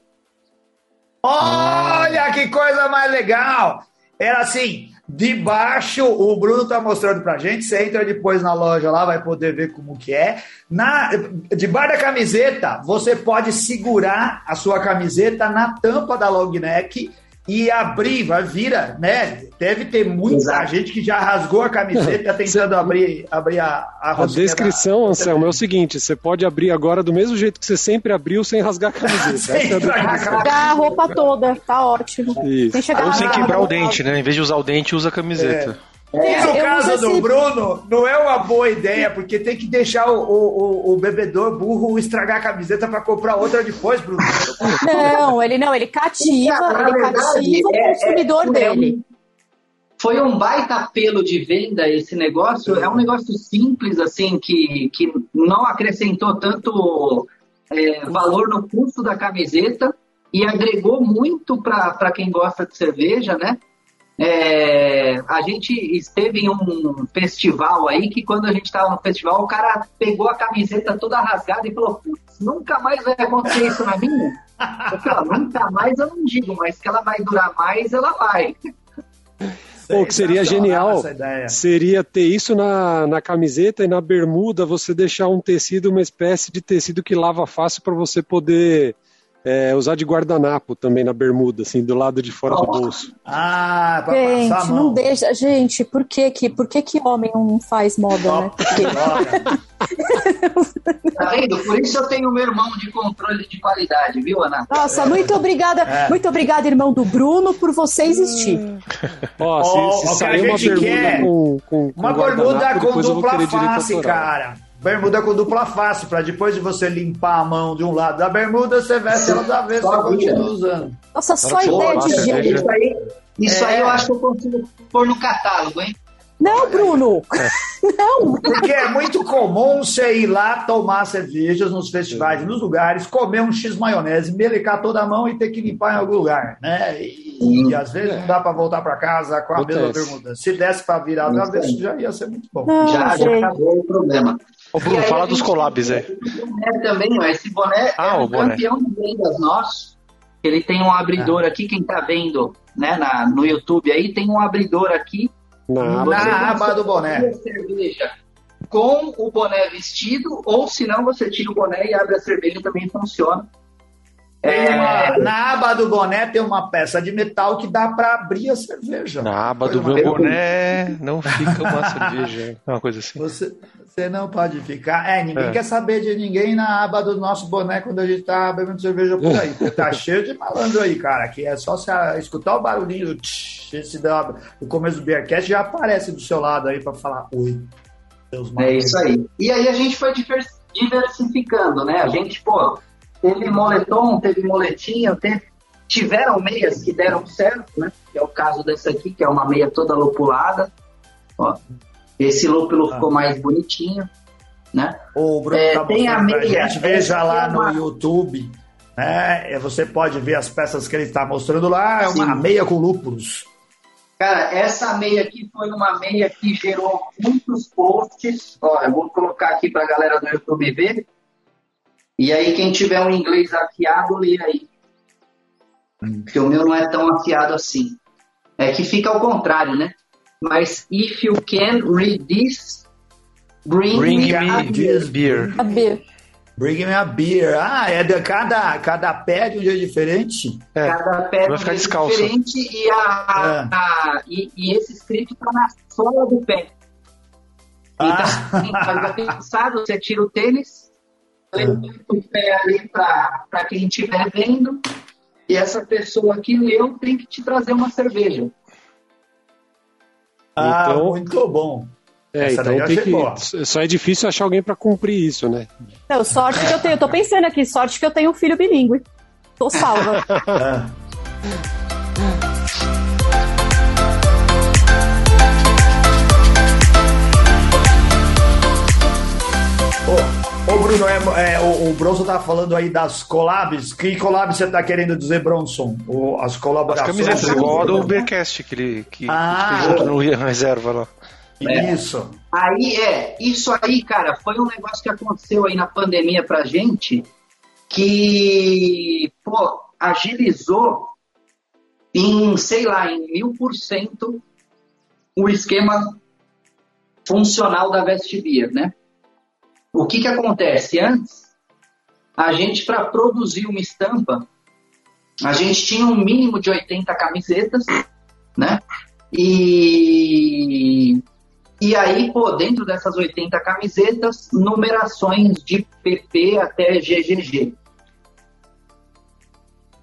Olha que coisa mais legal! Era assim, de baixo, o Bruno tá mostrando pra gente, você entra depois na loja lá, vai poder ver como que é. Na, debaixo da camiseta, você pode segurar a sua camiseta na tampa da long neck e abrir, vai vira, né? Deve ter muita Exato. gente que já rasgou a camiseta tentando abrir, abrir a, a A descrição, da- Anselmo, é o seguinte: você pode abrir agora do mesmo jeito que você sempre abriu, sem rasgar a camiseta. Sem é a rasgar a roupa toda, tá ótimo. Isso. Sem chegar Ou sem quebrar o dente, né? Em vez de usar o dente, usa a camiseta. E no eu caso do Bruno, não é uma boa ideia, porque tem que deixar o, o, o- o bebedor burro estragar a camiseta para comprar outra depois, Bruno. Não, ele não, ele cativa, Na ele verdade, cativa o é- consumidor é- é dele. Foi um baita apelo de venda esse negócio. É um negócio simples, assim, que, que não acrescentou tanto é, valor no custo da camiseta e agregou muito para quem gosta de cerveja, né? É, a gente esteve em um festival aí que quando a gente estava no festival, o cara pegou a camiseta toda rasgada e falou, "Putz, nunca mais vai acontecer isso na minha. Eu falei, "Ó, nunca mais eu não digo, mas que ela vai durar mais, ela vai. Pô, que seria genial seria ter isso na, na camiseta e na bermuda você deixar um tecido, uma espécie de tecido que lava fácil para você poder é, usar de guardanapo também na bermuda, assim, do lado de fora do bolso. Ah, pra gente, passar a mão. não deixa. Gente, por que que, por que, que homem não faz moda, né? Porque... tá vendo? Por isso eu tenho meu irmão de controle de qualidade, viu, Ana? Nossa, muito obrigada, é. muito obrigada, irmão do Bruno, por você existir. Ó, oh, se, se sair uma bermuda com, com, com Uma bermuda com dupla face, cara. Bermuda com dupla face, para depois de você limpar a mão de um lado da bermuda, você veste ela da vez e continua usando. Nossa, só a ideia de jeito. Isso, aí, isso é. aí eu acho que eu consigo pôr no catálogo, hein? Não, Bruno! Não! Porque é muito comum você ir lá tomar cervejas nos festivais, nos lugares, comer um X maionese, melecar toda a mão e ter que limpar em algum lugar, né? E, e às vezes não dá para voltar para casa com a Acontece. mesma bermuda. Se desse para virar da vez, já ia ser muito bom. Não, já, já acabou o problema. Ô, Bruno, aí, fala dos collabs aí. Boné também, ó, esse boné ah, é um boné. campeão de vendas nosso. Ele tem um abridor ah. aqui, quem tá vendo né, na, no YouTube aí, tem um abridor aqui na, na aba do boné. Cerveja com o boné vestido, ou se não, você tira o boné e abre a cerveja também funciona. É... Uma, na aba do boné tem uma peça de metal que dá para abrir a cerveja. Na aba do meu boné não fica uma cerveja, uma coisa assim. Você, você não pode ficar. É, ninguém é. quer saber de ninguém na aba do nosso boné quando a gente tá bebendo cerveja por aí. Porque tá cheio de malandro aí, cara, que é só você escutar o barulhinho do tch, esse da, do começo do Beercast já aparece do seu lado aí para falar oi. é isso aí. E aí a gente foi diversificando, né? A gente, pô, teve moletom, teve moletinho, teve, tiveram meias que deram certo, né? Que é o caso dessa aqui, que é uma meia toda lupulada. Ó, esse lúpulo ah. ficou mais bonitinho, né? O Bruno é, tá tem a meia. A gente veja lá no uma... YouTube, né? Você pode ver as peças que ele está mostrando lá. É uma Sim. meia com lúpulos. Cara, essa meia aqui foi uma meia que gerou muitos posts. Olha, vou colocar aqui para a galera do YouTube ver. E aí, quem tiver um inglês afiado, lê aí. Hum. Porque o meu não é tão afiado assim. É que fica ao contrário, né? Mas if you can read this, bring, bring me, me this beer. A beer. Bring me a beer. Ah, é de cada, cada pé de um dia diferente? É, cada pé de um dia descalço. diferente e, a, é. a, e, e, esse escrito está na sola do pé. Ah. Então, pensado, você tira o tênis, levanta o pé ali para quem estiver vendo, e essa pessoa que leu tem que te trazer uma cerveja. Ah, então, muito bom. É, Essa então tem que. Só é difícil achar alguém para cumprir isso, né? Não, sorte que eu tenho. Eu tô pensando aqui, sorte que eu tenho um filho bilíngue. Tô salva. Ô, Bruno, é, é, o, o Bronson tá falando aí das collabs. Que collabs você tá querendo dizer, Bronson? O, as colaborações. As camisetas, igual a do Beercast, que ele que, ah, que junto no reserva lá. É. Isso. Aí, é, isso aí, cara, foi um negócio que aconteceu aí na pandemia pra gente que, pô, agilizou em, sei lá, em mil por cento o esquema funcional da Vestibia, né? O que, que acontece? Antes, a gente, para produzir uma estampa, a gente tinha um mínimo de 80 camisetas, né? E, e aí, pô, dentro dessas 80 camisetas, numerações de PP até GGG.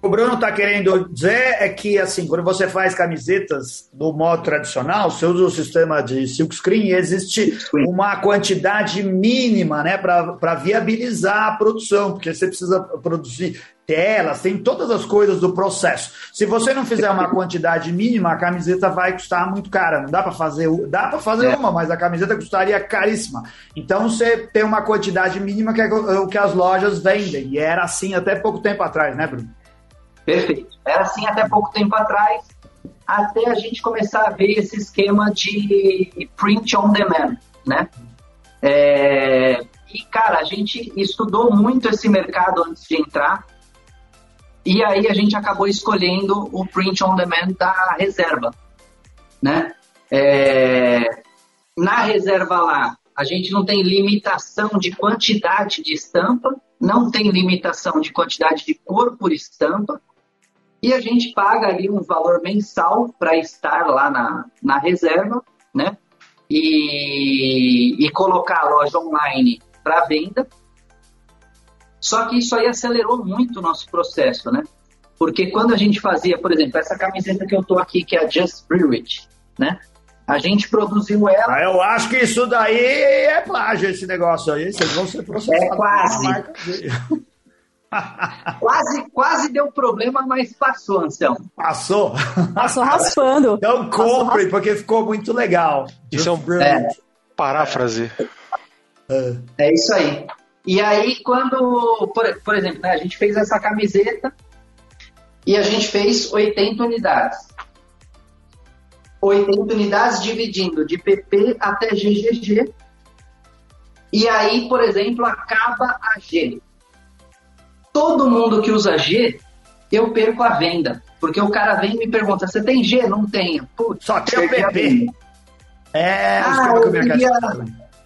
O Bruno está querendo dizer é que, assim, quando você faz camisetas do modo tradicional, você usa o sistema de silkscreen e existe uma quantidade mínima né, para viabilizar a produção, porque você precisa produzir telas, tem todas as coisas do processo. Se você não fizer uma quantidade mínima, a camiseta vai custar muito cara. Não dá para fazer, dá para fazer é. uma, mas a camiseta custaria caríssima. Então você tem uma quantidade mínima que é o que as lojas vendem. E era assim até pouco tempo atrás, né, Bruno? Perfeito. Era assim até pouco tempo atrás, até a gente começar a ver esse esquema de print on demand, né? É, e, cara, a gente estudou muito esse mercado antes de entrar, e aí a gente acabou escolhendo o print on demand da reserva. né? É, na reserva lá, a gente não tem limitação de quantidade de estampa, não tem limitação de quantidade de cor por estampa, e a gente paga ali um valor mensal para estar lá na, na reserva, né? E, e colocar a loja online para venda. Só que isso aí acelerou muito o nosso processo, né? Porque quando a gente fazia, por exemplo, essa camiseta que eu tô aqui, que é a Just Brew né? A gente produziu ela. Ah, eu acho que isso daí é plágio, esse negócio aí. Vocês vão ser processados. É quase. Quase, quase deu problema, mas passou, Anselmo. Passou? Passou raspando. Então compre, porque ficou muito legal. Isso é um é. paráfrase. É. é isso aí. E aí, quando, por, por exemplo, né, a gente fez essa camiseta e a gente fez 80 unidades. 80 unidades dividindo de PP até GGG. E aí, por exemplo, acaba a G. Todo mundo que usa G, eu perco a venda. Porque o cara vem e me pergunta: você tem G? Não tenho. Putz, Só tem o PP. É, ah, eu queria...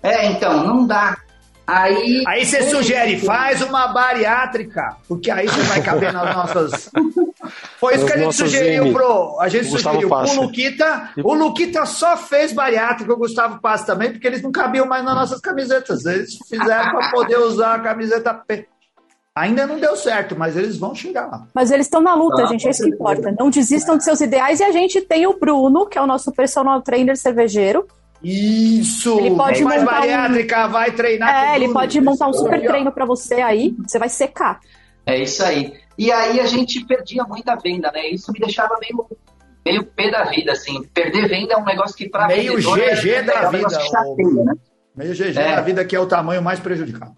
é, então, não dá. Aí, aí você sugere, faz uma bariátrica, porque aí você vai caber nas nossas. Foi isso que a gente sugeriu pro. A gente sugeriu o Luquita. O Luquita só fez bariátrica, o Gustavo Pass também, porque eles não cabiam mais nas nossas camisetas. Eles fizeram para poder usar a camiseta P. Ainda não deu certo, mas eles vão chegar lá. Mas eles estão na luta, ah, gente, é isso que importa. Não desistam de seus ideais. E a gente tem o Bruno, que é o nosso personal trainer cervejeiro, isso! Ele pode é mais bariátrica, um... vai treinar. É, ele pode montar um super treino para você aí, você vai secar. É isso aí. E aí a gente perdia muita venda, né? Isso me deixava meio, meio pé da vida, assim. Perder venda é um negócio que para Meio GG é, da é um vida. Né? Meio GG da vida que é o tamanho mais prejudicado.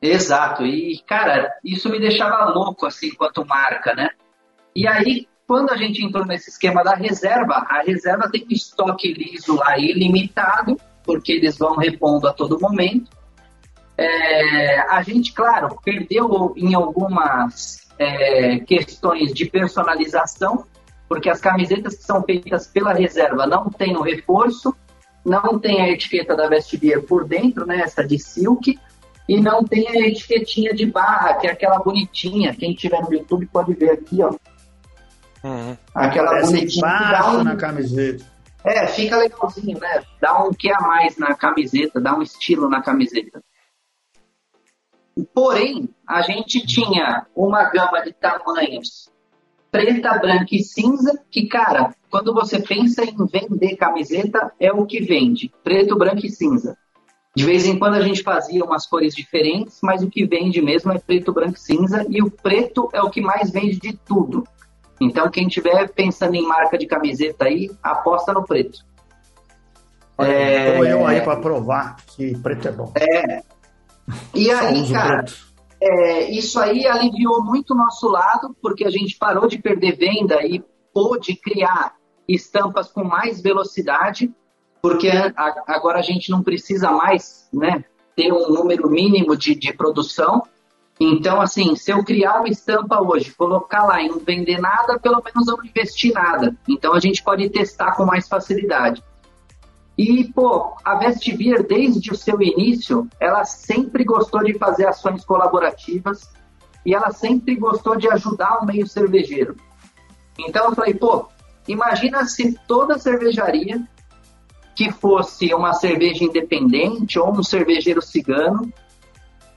Exato. E, cara, isso me deixava louco, assim, quanto marca, né? E aí, quando a gente entrou nesse esquema da reserva, a reserva tem um estoque liso lá ilimitado, porque eles vão repondo a todo momento. É, a gente, claro, perdeu em algumas é, questões de personalização, porque as camisetas que são feitas pela reserva não têm o reforço, não tem a etiqueta da Vestibia por dentro, né, essa de silk, e não tem a etiquetinha de barra, que é aquela bonitinha. Quem tiver no YouTube pode ver aqui, ó Uhum. Aquela Parece bonitinha que dá um... na camiseta. É, fica legalzinho, né? Dá um que a mais na camiseta, dá um estilo na camiseta. Porém, a gente tinha uma gama de tamanhos preta, branca e cinza, que, cara, quando você pensa em vender camiseta, é o que vende, preto, branco e cinza. De vez em quando a gente fazia umas cores diferentes, mas o que vende mesmo é preto, branco e cinza, e o preto é o que mais vende de tudo. Então, quem estiver pensando em marca de camiseta aí, aposta no preto. É, Estou eu aí para provar que preto é bom. É. E aí, cara, é, isso aí aliviou muito o nosso lado, porque a gente parou de perder venda e pôde criar estampas com mais velocidade, porque agora a gente não precisa mais né, ter um número mínimo de, de produção então, assim, se eu criar uma estampa hoje, colocar lá e não vender nada, pelo menos eu não investi nada. Então, a gente pode testar com mais facilidade. E, pô, a Vestivir, desde o seu início, ela sempre gostou de fazer ações colaborativas e ela sempre gostou de ajudar o meio cervejeiro. Então, eu falei, pô, imagina se toda cervejaria que fosse uma cerveja independente ou um cervejeiro cigano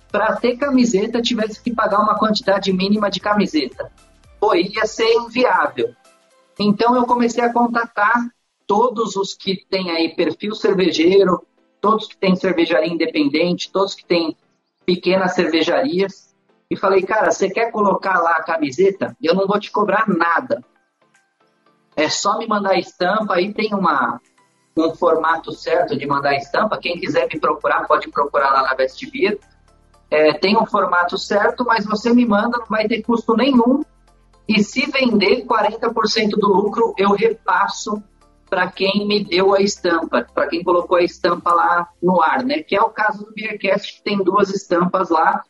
para ter camiseta tivesse que pagar uma quantidade mínima de camiseta. Pô, ia ser inviável. Então eu comecei a contatar todos os que têm aí perfil cervejeiro, todos que têm cervejaria independente, todos que têm pequenas cervejarias, e falei, cara, você quer colocar lá a camiseta? Eu não vou te cobrar nada. É só me mandar a estampa, aí tem uma, um formato certo de mandar a estampa. Quem quiser me procurar, pode procurar lá na Vestibir é, tem um formato certo, mas você me manda, não vai ter custo nenhum. E se vender 40% do lucro, eu repasso para quem me deu a estampa, para quem colocou a estampa lá no ar, né? Que é o caso do Beercast, que tem duas estampas lá.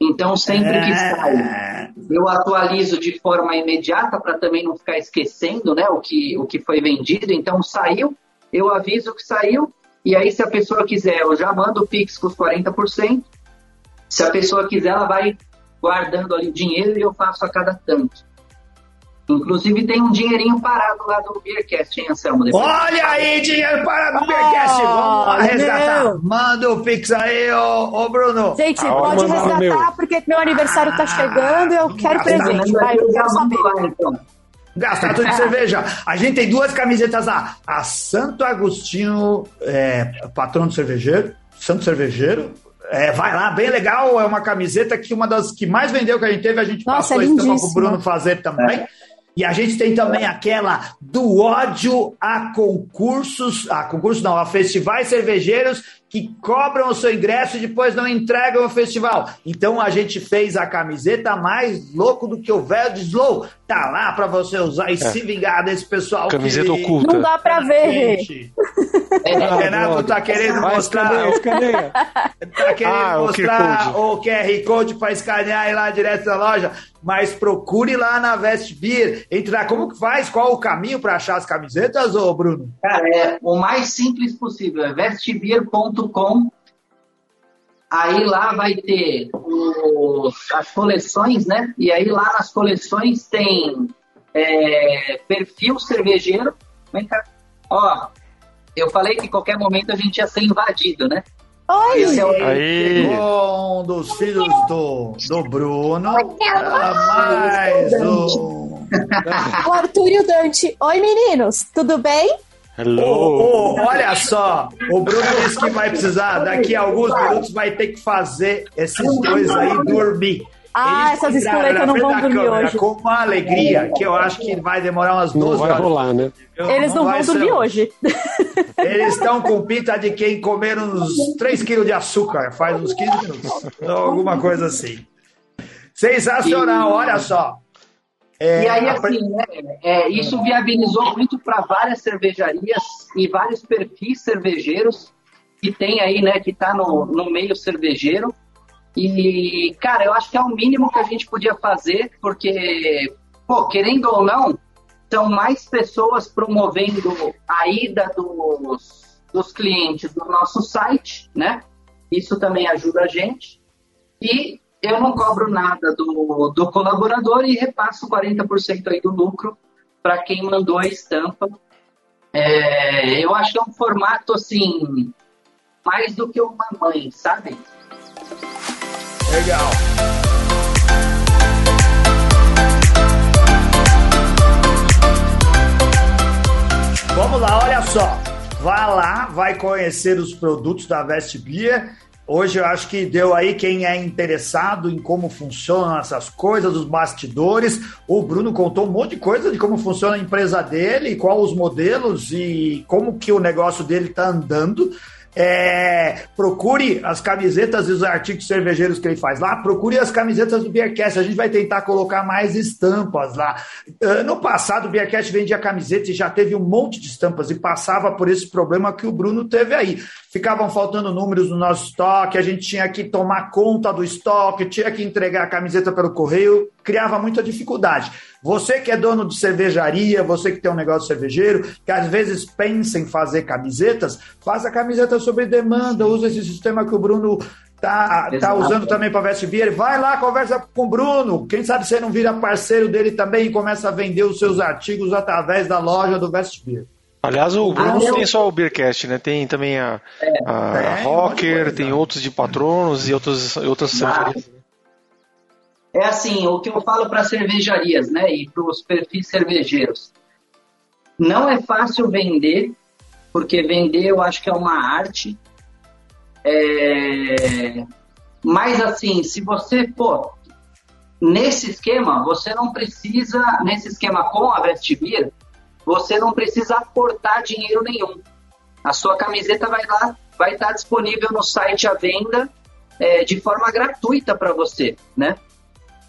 Então, sempre é... que sai, eu atualizo de forma imediata para também não ficar esquecendo né, o, que, o que foi vendido. Então, saiu, eu aviso que saiu, e aí, se a pessoa quiser, eu já mando o Pix com os 40%. Se a pessoa quiser, ela vai guardando ali o dinheiro e eu faço a cada tanto. Inclusive tem um dinheirinho parado lá do Beercast, hein, Anselmo? Depois. Olha aí, dinheiro parado do Beercast! Vamos lá resgatar. Meu. Manda o Pix aí, ô, ô Bruno. Gente, ah, pode resgatar meu. porque meu aniversário tá chegando e eu quero presente. Vai, eu quero saber. Lá, então. Gastar tudo de cerveja. A gente tem duas camisetas lá. A Santo Agostinho, é, patrono cervejeiro, Santo Cervejeiro, é, vai lá, bem legal. É uma camiseta que uma das que mais vendeu que a gente teve, a gente Nossa, passou é a estampa pro Bruno fazer também. É. E a gente tem também aquela do ódio a concursos, a concursos não, a festivais cervejeiros que cobram o seu ingresso e depois não entregam o festival. Então a gente fez a camiseta mais louco do que o velho de Slow. Tá lá para você usar e é. se vingar desse pessoal. Camiseta que... oculta. Não dá para ver. É, o Renato tá querendo mostrar. Tá querendo ah, mostrar o, QR Code para escanear e ir lá direto na loja. Mas procure lá na Vest Beer. Entrar. Como que faz? Qual o caminho para achar as camisetas, ô Bruno? Cara, é o mais simples possível. É vestbeer.com com Aí lá vai ter os, as coleções, né? E aí lá nas coleções tem é, perfil cervejeiro. Vem cá. Ó, eu falei que em qualquer momento a gente ia ser invadido, né? Oi! Esse é o aí. um dos filhos do, do Bruno. mais um. o Arthur e o Dante. Oi, meninos, tudo bem? Hello. Oh, oh, olha só, o Bruno disse que vai precisar, daqui a alguns minutos, vai ter que fazer esses dois aí dormir. Ah, Eles essas esqueletas não vão dormir hoje. Com uma alegria, que eu acho que vai demorar umas duas horas. Vai rolar, né? Eles não, não vão dormir ser... hoje. Eles estão com pinta de quem comer uns 3 quilos de açúcar, faz uns 15 minutos. Alguma coisa assim. Sensacional, olha só. É, e aí, assim, né, é, isso viabilizou muito para várias cervejarias e vários perfis cervejeiros que tem aí, né, que está no, no meio cervejeiro. E, cara, eu acho que é o mínimo que a gente podia fazer, porque, pô, querendo ou não, são mais pessoas promovendo a ida dos, dos clientes do nosso site, né? Isso também ajuda a gente. E eu não cobro nada do, do colaborador e repasso 40% aí do lucro para quem mandou a estampa. É, eu acho que é um formato assim, mais do que uma mãe, sabe? Legal. Vamos lá, olha só. Vá lá, vai conhecer os produtos da Vest Beer Hoje eu acho que deu aí quem é interessado em como funcionam essas coisas, os bastidores. O Bruno contou um monte de coisa de como funciona a empresa dele, qual os modelos e como que o negócio dele está andando. É, procure as camisetas e os artigos cervejeiros que ele faz lá. Procure as camisetas do Beercast. A gente vai tentar colocar mais estampas lá. No passado, o Beercast vendia camiseta e já teve um monte de estampas e passava por esse problema que o Bruno teve aí. Ficavam faltando números no nosso estoque, a gente tinha que tomar conta do estoque, tinha que entregar a camiseta pelo correio, criava muita dificuldade. Você que é dono de cervejaria, você que tem um negócio cervejeiro, que às vezes pensa em fazer camisetas, faça camiseta sobre demanda, usa esse sistema que o Bruno tá, tá usando também para Vestbeer. Vai lá, conversa com o Bruno. Quem sabe você não vira parceiro dele também e começa a vender os seus artigos através da loja do Vestbeer. Aliás, o Bruno ah, não tem só o Beercast, né? Tem também a, é, a, a Rocker, tem outros de patronos e outros, outras cervejarias. É assim, o que eu falo para cervejarias, né, e para os perfis cervejeiros. Não é fácil vender, porque vender eu acho que é uma arte. É... Mas assim, se você, pô, nesse esquema, você não precisa, nesse esquema com a Vestibir, você não precisa aportar dinheiro nenhum. A sua camiseta vai lá, vai estar disponível no site à venda é, de forma gratuita para você, né?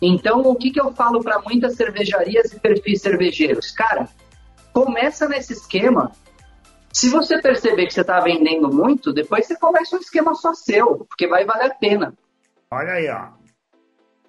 Então, o que, que eu falo para muitas cervejarias e perfis cervejeiros? Cara, começa nesse esquema. Se você perceber que você está vendendo muito, depois você começa um esquema só seu, porque vai valer a pena. Olha aí, ó.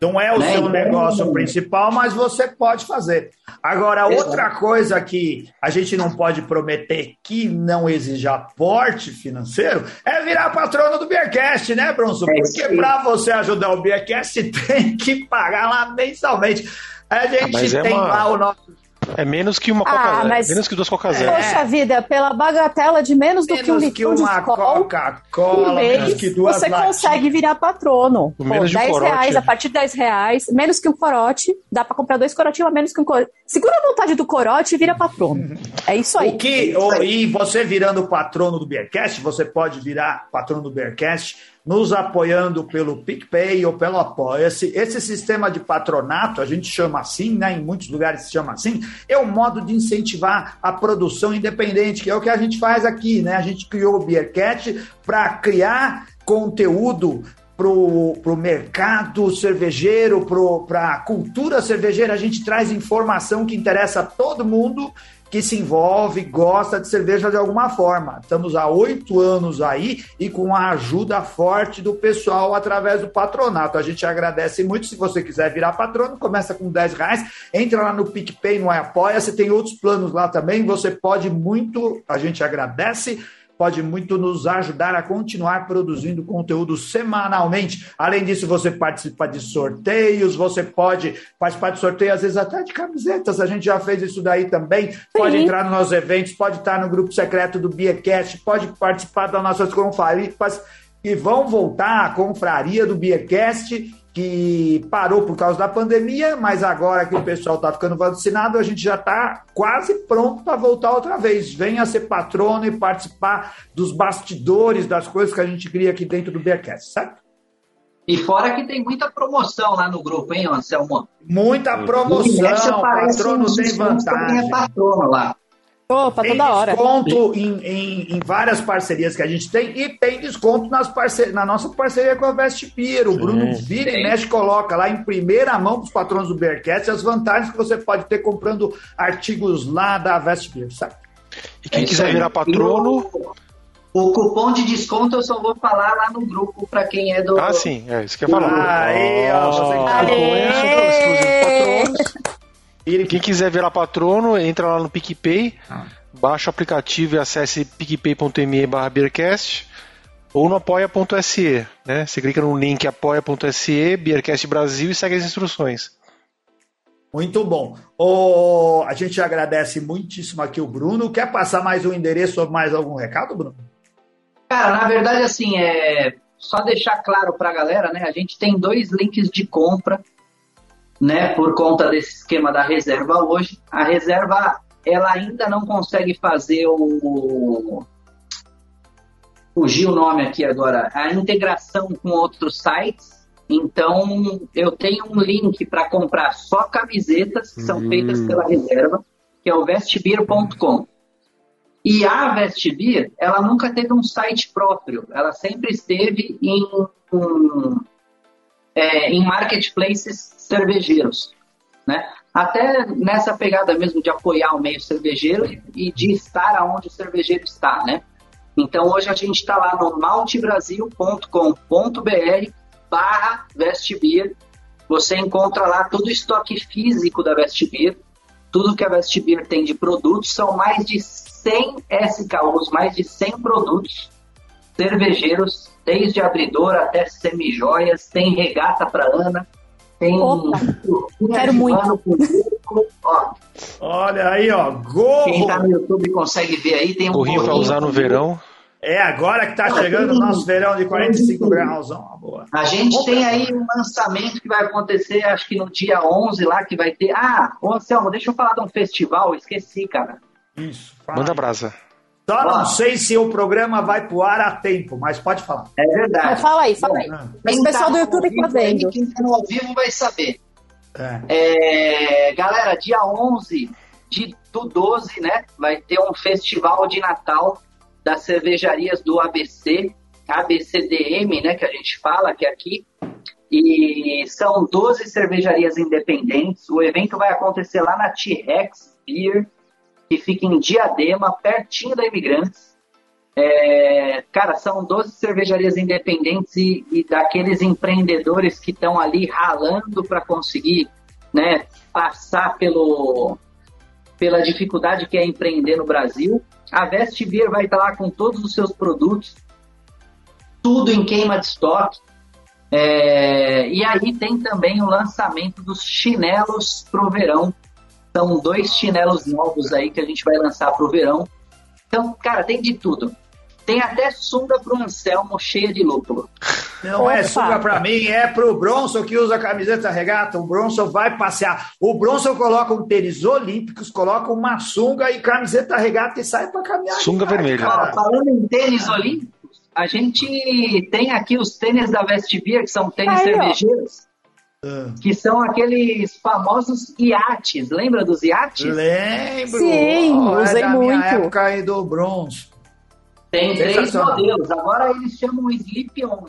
Não é o né? seu então, negócio principal, mas você pode fazer. Agora, outra coisa que a gente não pode prometer que não exige aporte financeiro é virar patrono do Beercast, né, Bronson? É Porque para você ajudar o Beercast, tem que pagar lá mensalmente. A gente é tem uma... lá o nosso é menos que uma Coca ah, mas... menos que duas Coca Zero. Poxa vida, pela bagatela de menos do menos que um litro de Coca-Cola, menos que duas Você latinhas. consegue virar patrono. Pô, menos Pô, 10 corote, reais, a partir de 10 reais, menos que um corote. Dá pra comprar dois corotinhos a menos que um corote. Segura a vontade do corote e vira patrono. É isso aí. O que, o, e você virando patrono do Bearcast, você pode virar patrono do Bearcast nos apoiando pelo PicPay ou pelo Apoia-se. Esse sistema de patronato, a gente chama assim, né? Em muitos lugares se chama assim, é um modo de incentivar a produção independente, que é o que a gente faz aqui, né? A gente criou o Beercat para criar conteúdo para o mercado cervejeiro, para a cultura cervejeira. A gente traz informação que interessa a todo mundo que se envolve, gosta de cerveja de alguma forma. Estamos há oito anos aí e com a ajuda forte do pessoal através do patronato. A gente agradece muito. Se você quiser virar patrono, começa com 10 reais, entra lá no PicPay, no Apoia, você tem outros planos lá também. Você pode muito, a gente agradece pode muito nos ajudar a continuar produzindo conteúdo semanalmente. Além disso, você participa de sorteios, você pode participar de sorteios, às vezes até de camisetas, a gente já fez isso daí também. Sim. Pode entrar nos nossos eventos, pode estar no grupo secreto do Beercast, pode participar das nossas confrarias e vão voltar à confraria do Beercast que parou por causa da pandemia, mas agora que o pessoal está ficando vacinado, a gente já está quase pronto para voltar outra vez. Venha ser patrono e participar dos bastidores das coisas que a gente cria aqui dentro do Bearcast, certo? E fora que tem muita promoção lá no grupo, hein, Anselmo? Muita promoção, patrono tem vantagem. É patrono lá. Opa, tem toda hora. desconto em, em, em, várias parcerias que a gente tem e tem desconto nas parce... na nossa parceria com a Vestipir. O Bruno vira e mexe coloca lá em primeira mão para os patrões do Bearcats as vantagens que você pode ter comprando artigos lá da Vestipir, sabe? E quem é quiser virar patrono... O cupom de desconto eu só vou falar lá no grupo para quem é do. Ah, sim, é isso que eu ia falar. Aí, ó, você e quem quiser virar patrono, entra lá no PicPay, ah. baixa o aplicativo e acesse picpay.me beercast ou no apoia.se, né? Você clica no link apoia.se, Beercast Brasil e segue as instruções. Muito bom. Oh, a gente agradece muitíssimo aqui o Bruno. Quer passar mais um endereço ou mais algum recado, Bruno? Cara, na verdade, assim, é só deixar claro para a galera, né? A gente tem dois links de compra né, por conta desse esquema da reserva hoje. A reserva ela ainda não consegue fazer o fugir o nome aqui agora, a integração com outros sites. Então, eu tenho um link para comprar só camisetas que são hum. feitas pela reserva, que é o vestbeer.com. E a Vestbeer, ela nunca teve um site próprio, ela sempre esteve em, um, é, em marketplaces cervejeiros, né? Até nessa pegada mesmo de apoiar o meio cervejeiro e de estar aonde o cervejeiro está, né? Então hoje a gente está lá no maltebrasil.com.br barra Vestbeer. Você encontra lá todo o estoque físico da Vestbeer, tudo que a Vestbeer tem de produtos, são mais de 100 SKUs, mais de 100 produtos cervejeiros, desde abridor até semijoias, tem regata para Ana, tem. Opa, quero muito. Ó. Olha aí, ó. Gorro. Quem tá no YouTube consegue ver aí. Tem um gorrinho para usar no verão. É agora que tá chegando o nosso verão de 45 graus. Ó, boa. A gente Opa. tem aí um lançamento que vai acontecer, acho que no dia 11 lá, que vai ter. Ah, ô Anselmo, deixa eu falar de um festival, esqueci, cara. Isso. Manda brasa. Só não sei se o programa vai pro ar a tempo, mas pode falar. É verdade. fala aí, fala aí. Mas o pessoal tá do YouTube tá vendo. Quem tá no ao vivo vai saber. É. É, galera, dia 11 de, do 12, né, vai ter um festival de Natal das cervejarias do ABC, ABCDM, né, que a gente fala que é aqui. E são 12 cervejarias independentes. O evento vai acontecer lá na T-Rex Beer que fica em Diadema, pertinho da Imigrantes. É, cara, são 12 cervejarias independentes e, e daqueles empreendedores que estão ali ralando para conseguir né, passar pelo, pela dificuldade que é empreender no Brasil. A Vest vai estar lá com todos os seus produtos, tudo em queima de estoque. É, e aí tem também o lançamento dos chinelos pro verão. São dois chinelos novos aí que a gente vai lançar pro verão. Então, cara, tem de tudo. Tem até sunga pro Anselmo cheia de lúpulo. Não é Opa. é sunga pra mim, é pro Bronson que usa a camiseta regata. O Bronson vai passear. O Bronson coloca um tênis olímpicos, coloca uma sunga e camiseta regata e sai pra caminhar. Sunga vermelha. Ó, falando em tênis olímpicos, a gente tem aqui os tênis da Vestibia, que são tênis Ai, cervejeiros. Ah. Que são aqueles famosos iates. Lembra dos iates? Lembro. Sim, oh, usei é da muito. Minha época aí do bronze. Tem três modelos. Agora eles chamam Sleep On.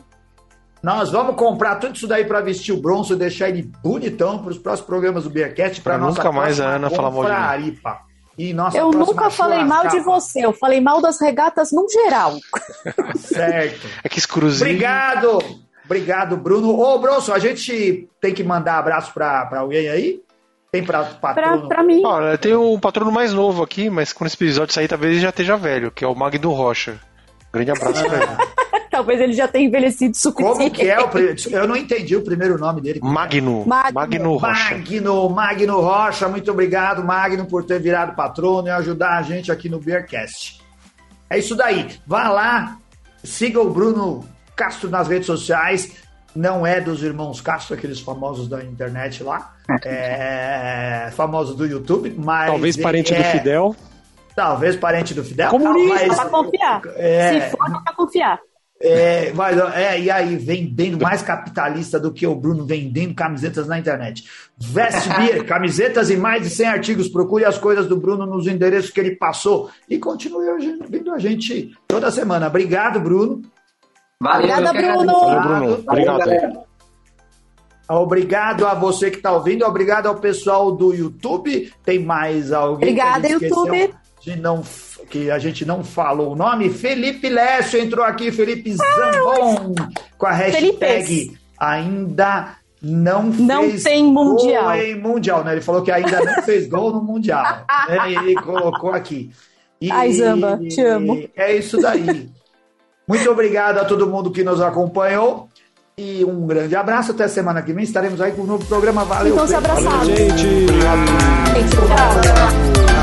Nós vamos comprar tudo isso daí para vestir o bronze e deixar ele bonitão para os próximos programas do Beercast. Para nunca mais a Ana falar mal de mim. E nossa eu nunca falei mal de você, eu falei mal das regatas no geral. certo. É que exclusivo. Obrigado, obrigado, Bruno. Ô, Bronson, a gente tem que mandar abraço para alguém aí? Tem para patrono? Pra, pra mim. Olha, tem um patrono mais novo aqui, mas quando esse episódio sair, talvez ele já esteja velho, que é o Magno Rocha. Grande abraço pra ele. Talvez ele já tenha envelhecido suficiente. Como que é o Eu não entendi o primeiro nome dele. Magno. Magno. Magno Rocha. Magno, Magno Rocha. Muito obrigado, Magno, por ter virado patrono e ajudar a gente aqui no Beercast. É isso daí. Vá lá, siga o Bruno Castro nas redes sociais não é dos irmãos Castro, aqueles famosos da internet lá, é, famosos do YouTube, mas. Talvez parente é, do Fidel. Talvez parente do Fidel. Comunista. Mas, pra confiar. É, Se for, dá pra confiar. É, mas, é, e aí, vendendo mais capitalista do que o Bruno vendendo camisetas na internet. Veste Beer, camisetas e mais de 100 artigos. Procure as coisas do Bruno nos endereços que ele passou e continue vindo a gente toda semana. Obrigado, Bruno. Valeu, Obrigada, Bruno. Valeu, Bruno. Obrigado. Obrigado a você que está ouvindo, obrigado ao pessoal do YouTube. Tem mais alguém? Obrigada, YouTube. De não, que a gente não falou o nome. Felipe Lécio entrou aqui, Felipe Zambon, com a hashtag Felipes. ainda não, não fez tem mundial. em mundial, né? Ele falou que ainda não fez gol no mundial. né? Ele colocou aqui. E, Ai, Zamba, te amo. É isso daí. Muito obrigado a todo mundo que nos acompanhou. E um grande abraço. Até semana que vem. Estaremos aí com um novo programa. Valeu. Então se abraçar. gente. Obrigado. Gente, tchau.